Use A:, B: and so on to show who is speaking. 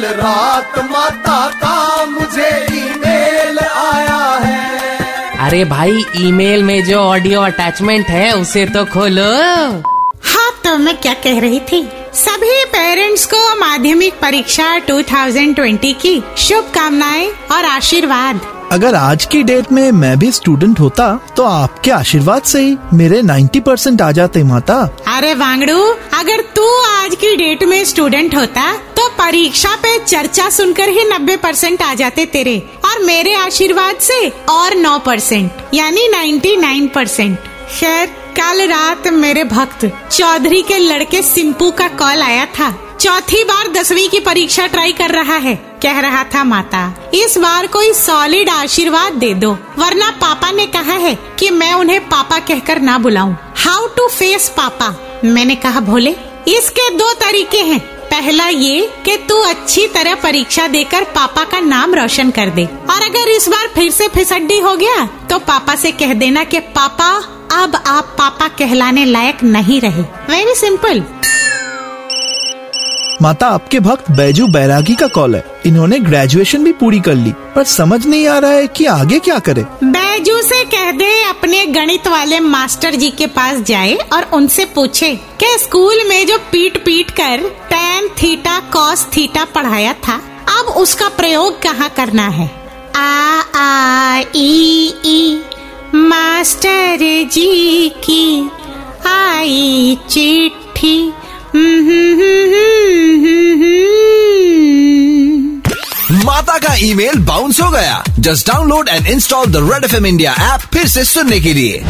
A: कल रात माता का मुझे ईमेल आया है।
B: अरे भाई ईमेल में जो ऑडियो अटैचमेंट है उसे तो खोलो।
C: हाँ तो मैं क्या कह रही थी? सभी पेरेंट्स को माध्यमिक परीक्षा 2020 की शुभकामनाएँ और आशीर्वाद।
D: अगर आज की डेट में मैं भी स्टूडेंट होता तो आपके आशीर्वाद से ही मेरे 90 परसेंट आ जाते माता।
C: अरे वांगड़ू अगर तू आज की डेट में स्टूडेंट होता परीक्षा पे चर्चा सुनकर ही 90 परसेंट आ जाते तेरे और मेरे आशीर्वाद से और 9 परसेंट, यानी 99 परसेंट। खैर, कल रात मेरे भक्त, चौधरी के लड़के सिंपू का कॉल आया था। चौथी बार दसवीं की परीक्षा ट्राई कर रहा है, कह रहा था माता। इस बार कोई सॉलिड आशीर्वाद दे दो, वरना पापा ने कहा है कि मैं उन्हें पापा कहकर ना बुलाऊं। हाउ टू फेस पापा? मैंने कहा, भोले, इसके दो तरीके हैं। पहला ये कि तू अच्छी तरह परीक्षा देकर पापा का नाम रोशन कर दे। और अगर इस बार फिर से फिसड्डी हो गया तो पापा से कह देना कि पापा अब आप पापा कहलाने लायक नहीं रहे। वेरी सिंपल
D: माता आपके भक्त बैजू बैरागी का कॉल है। इन्होंने ग्रेजुएशन भी पूरी कर ली पर समझ नहीं आ रहा है कि आगे क्या करे।
C: बैजू से कह दे अपने गणित वाले मास्टर जी के पास जाए और उनसे पूछे कि स्कूल में जो पीट पीट कर टेन थीटा कॉस थीटा पढ़ाया था। अब उसका प्रयोग कहाँ करना है? आ आ, ई ई, मास्टर जी की आई चिट्ठी।
E: माता का ईमेल बाउंस हो गया। Just download and install the Red FM India app फिर से सुनने के लिए।